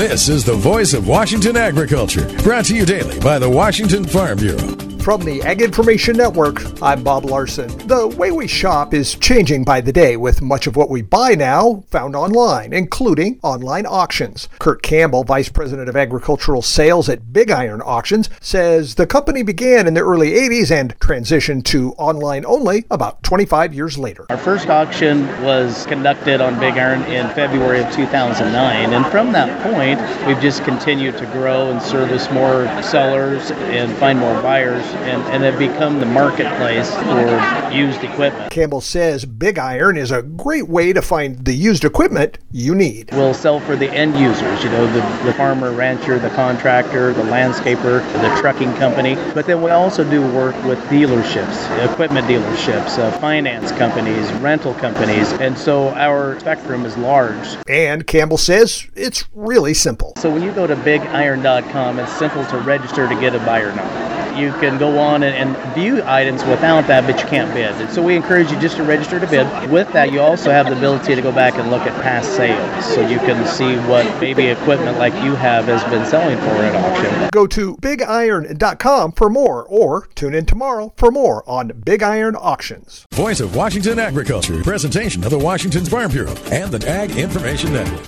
This is the voice of Washington agriculture, brought to you daily by the Washington Farm Bureau. From the Ag Information Network, I'm Bob Larson. The way we shop is changing by the day, with much of what we buy now found online, including online auctions. Kurt Campbell, Vice President of Agricultural Sales at Big Iron Auctions, says the company began in the early 80s and transitioned to online only about 25 years later. Our first auction was conducted on Big Iron in February of 2009, and from that point, we've just continued to grow and service more sellers and find more buyers and, and have become the marketplace for used equipment. Campbell says Big Iron is a great way to find the used equipment you need. We'll sell for the end users, you know, the, the farmer, rancher, the contractor, the landscaper, the trucking company. But then we also do work with dealerships, equipment dealerships, uh, finance companies, rental companies. And so our spectrum is large. And Campbell says it's really simple. So when you go to bigiron.com, it's simple to register to get a buyer number you can go on and, and, view items without that, but you can't bid. So we encourage you just to register to bid. With that, you also have the ability to go back and look at past sales, so you can see what maybe equipment like you have has been selling for at auction. Go to bigiron.com for more, or tune in tomorrow for more on Big Iron Auctions. Voice of Washington Agriculture, presentation of the Washington Farm Bureau and the Ag Information Network.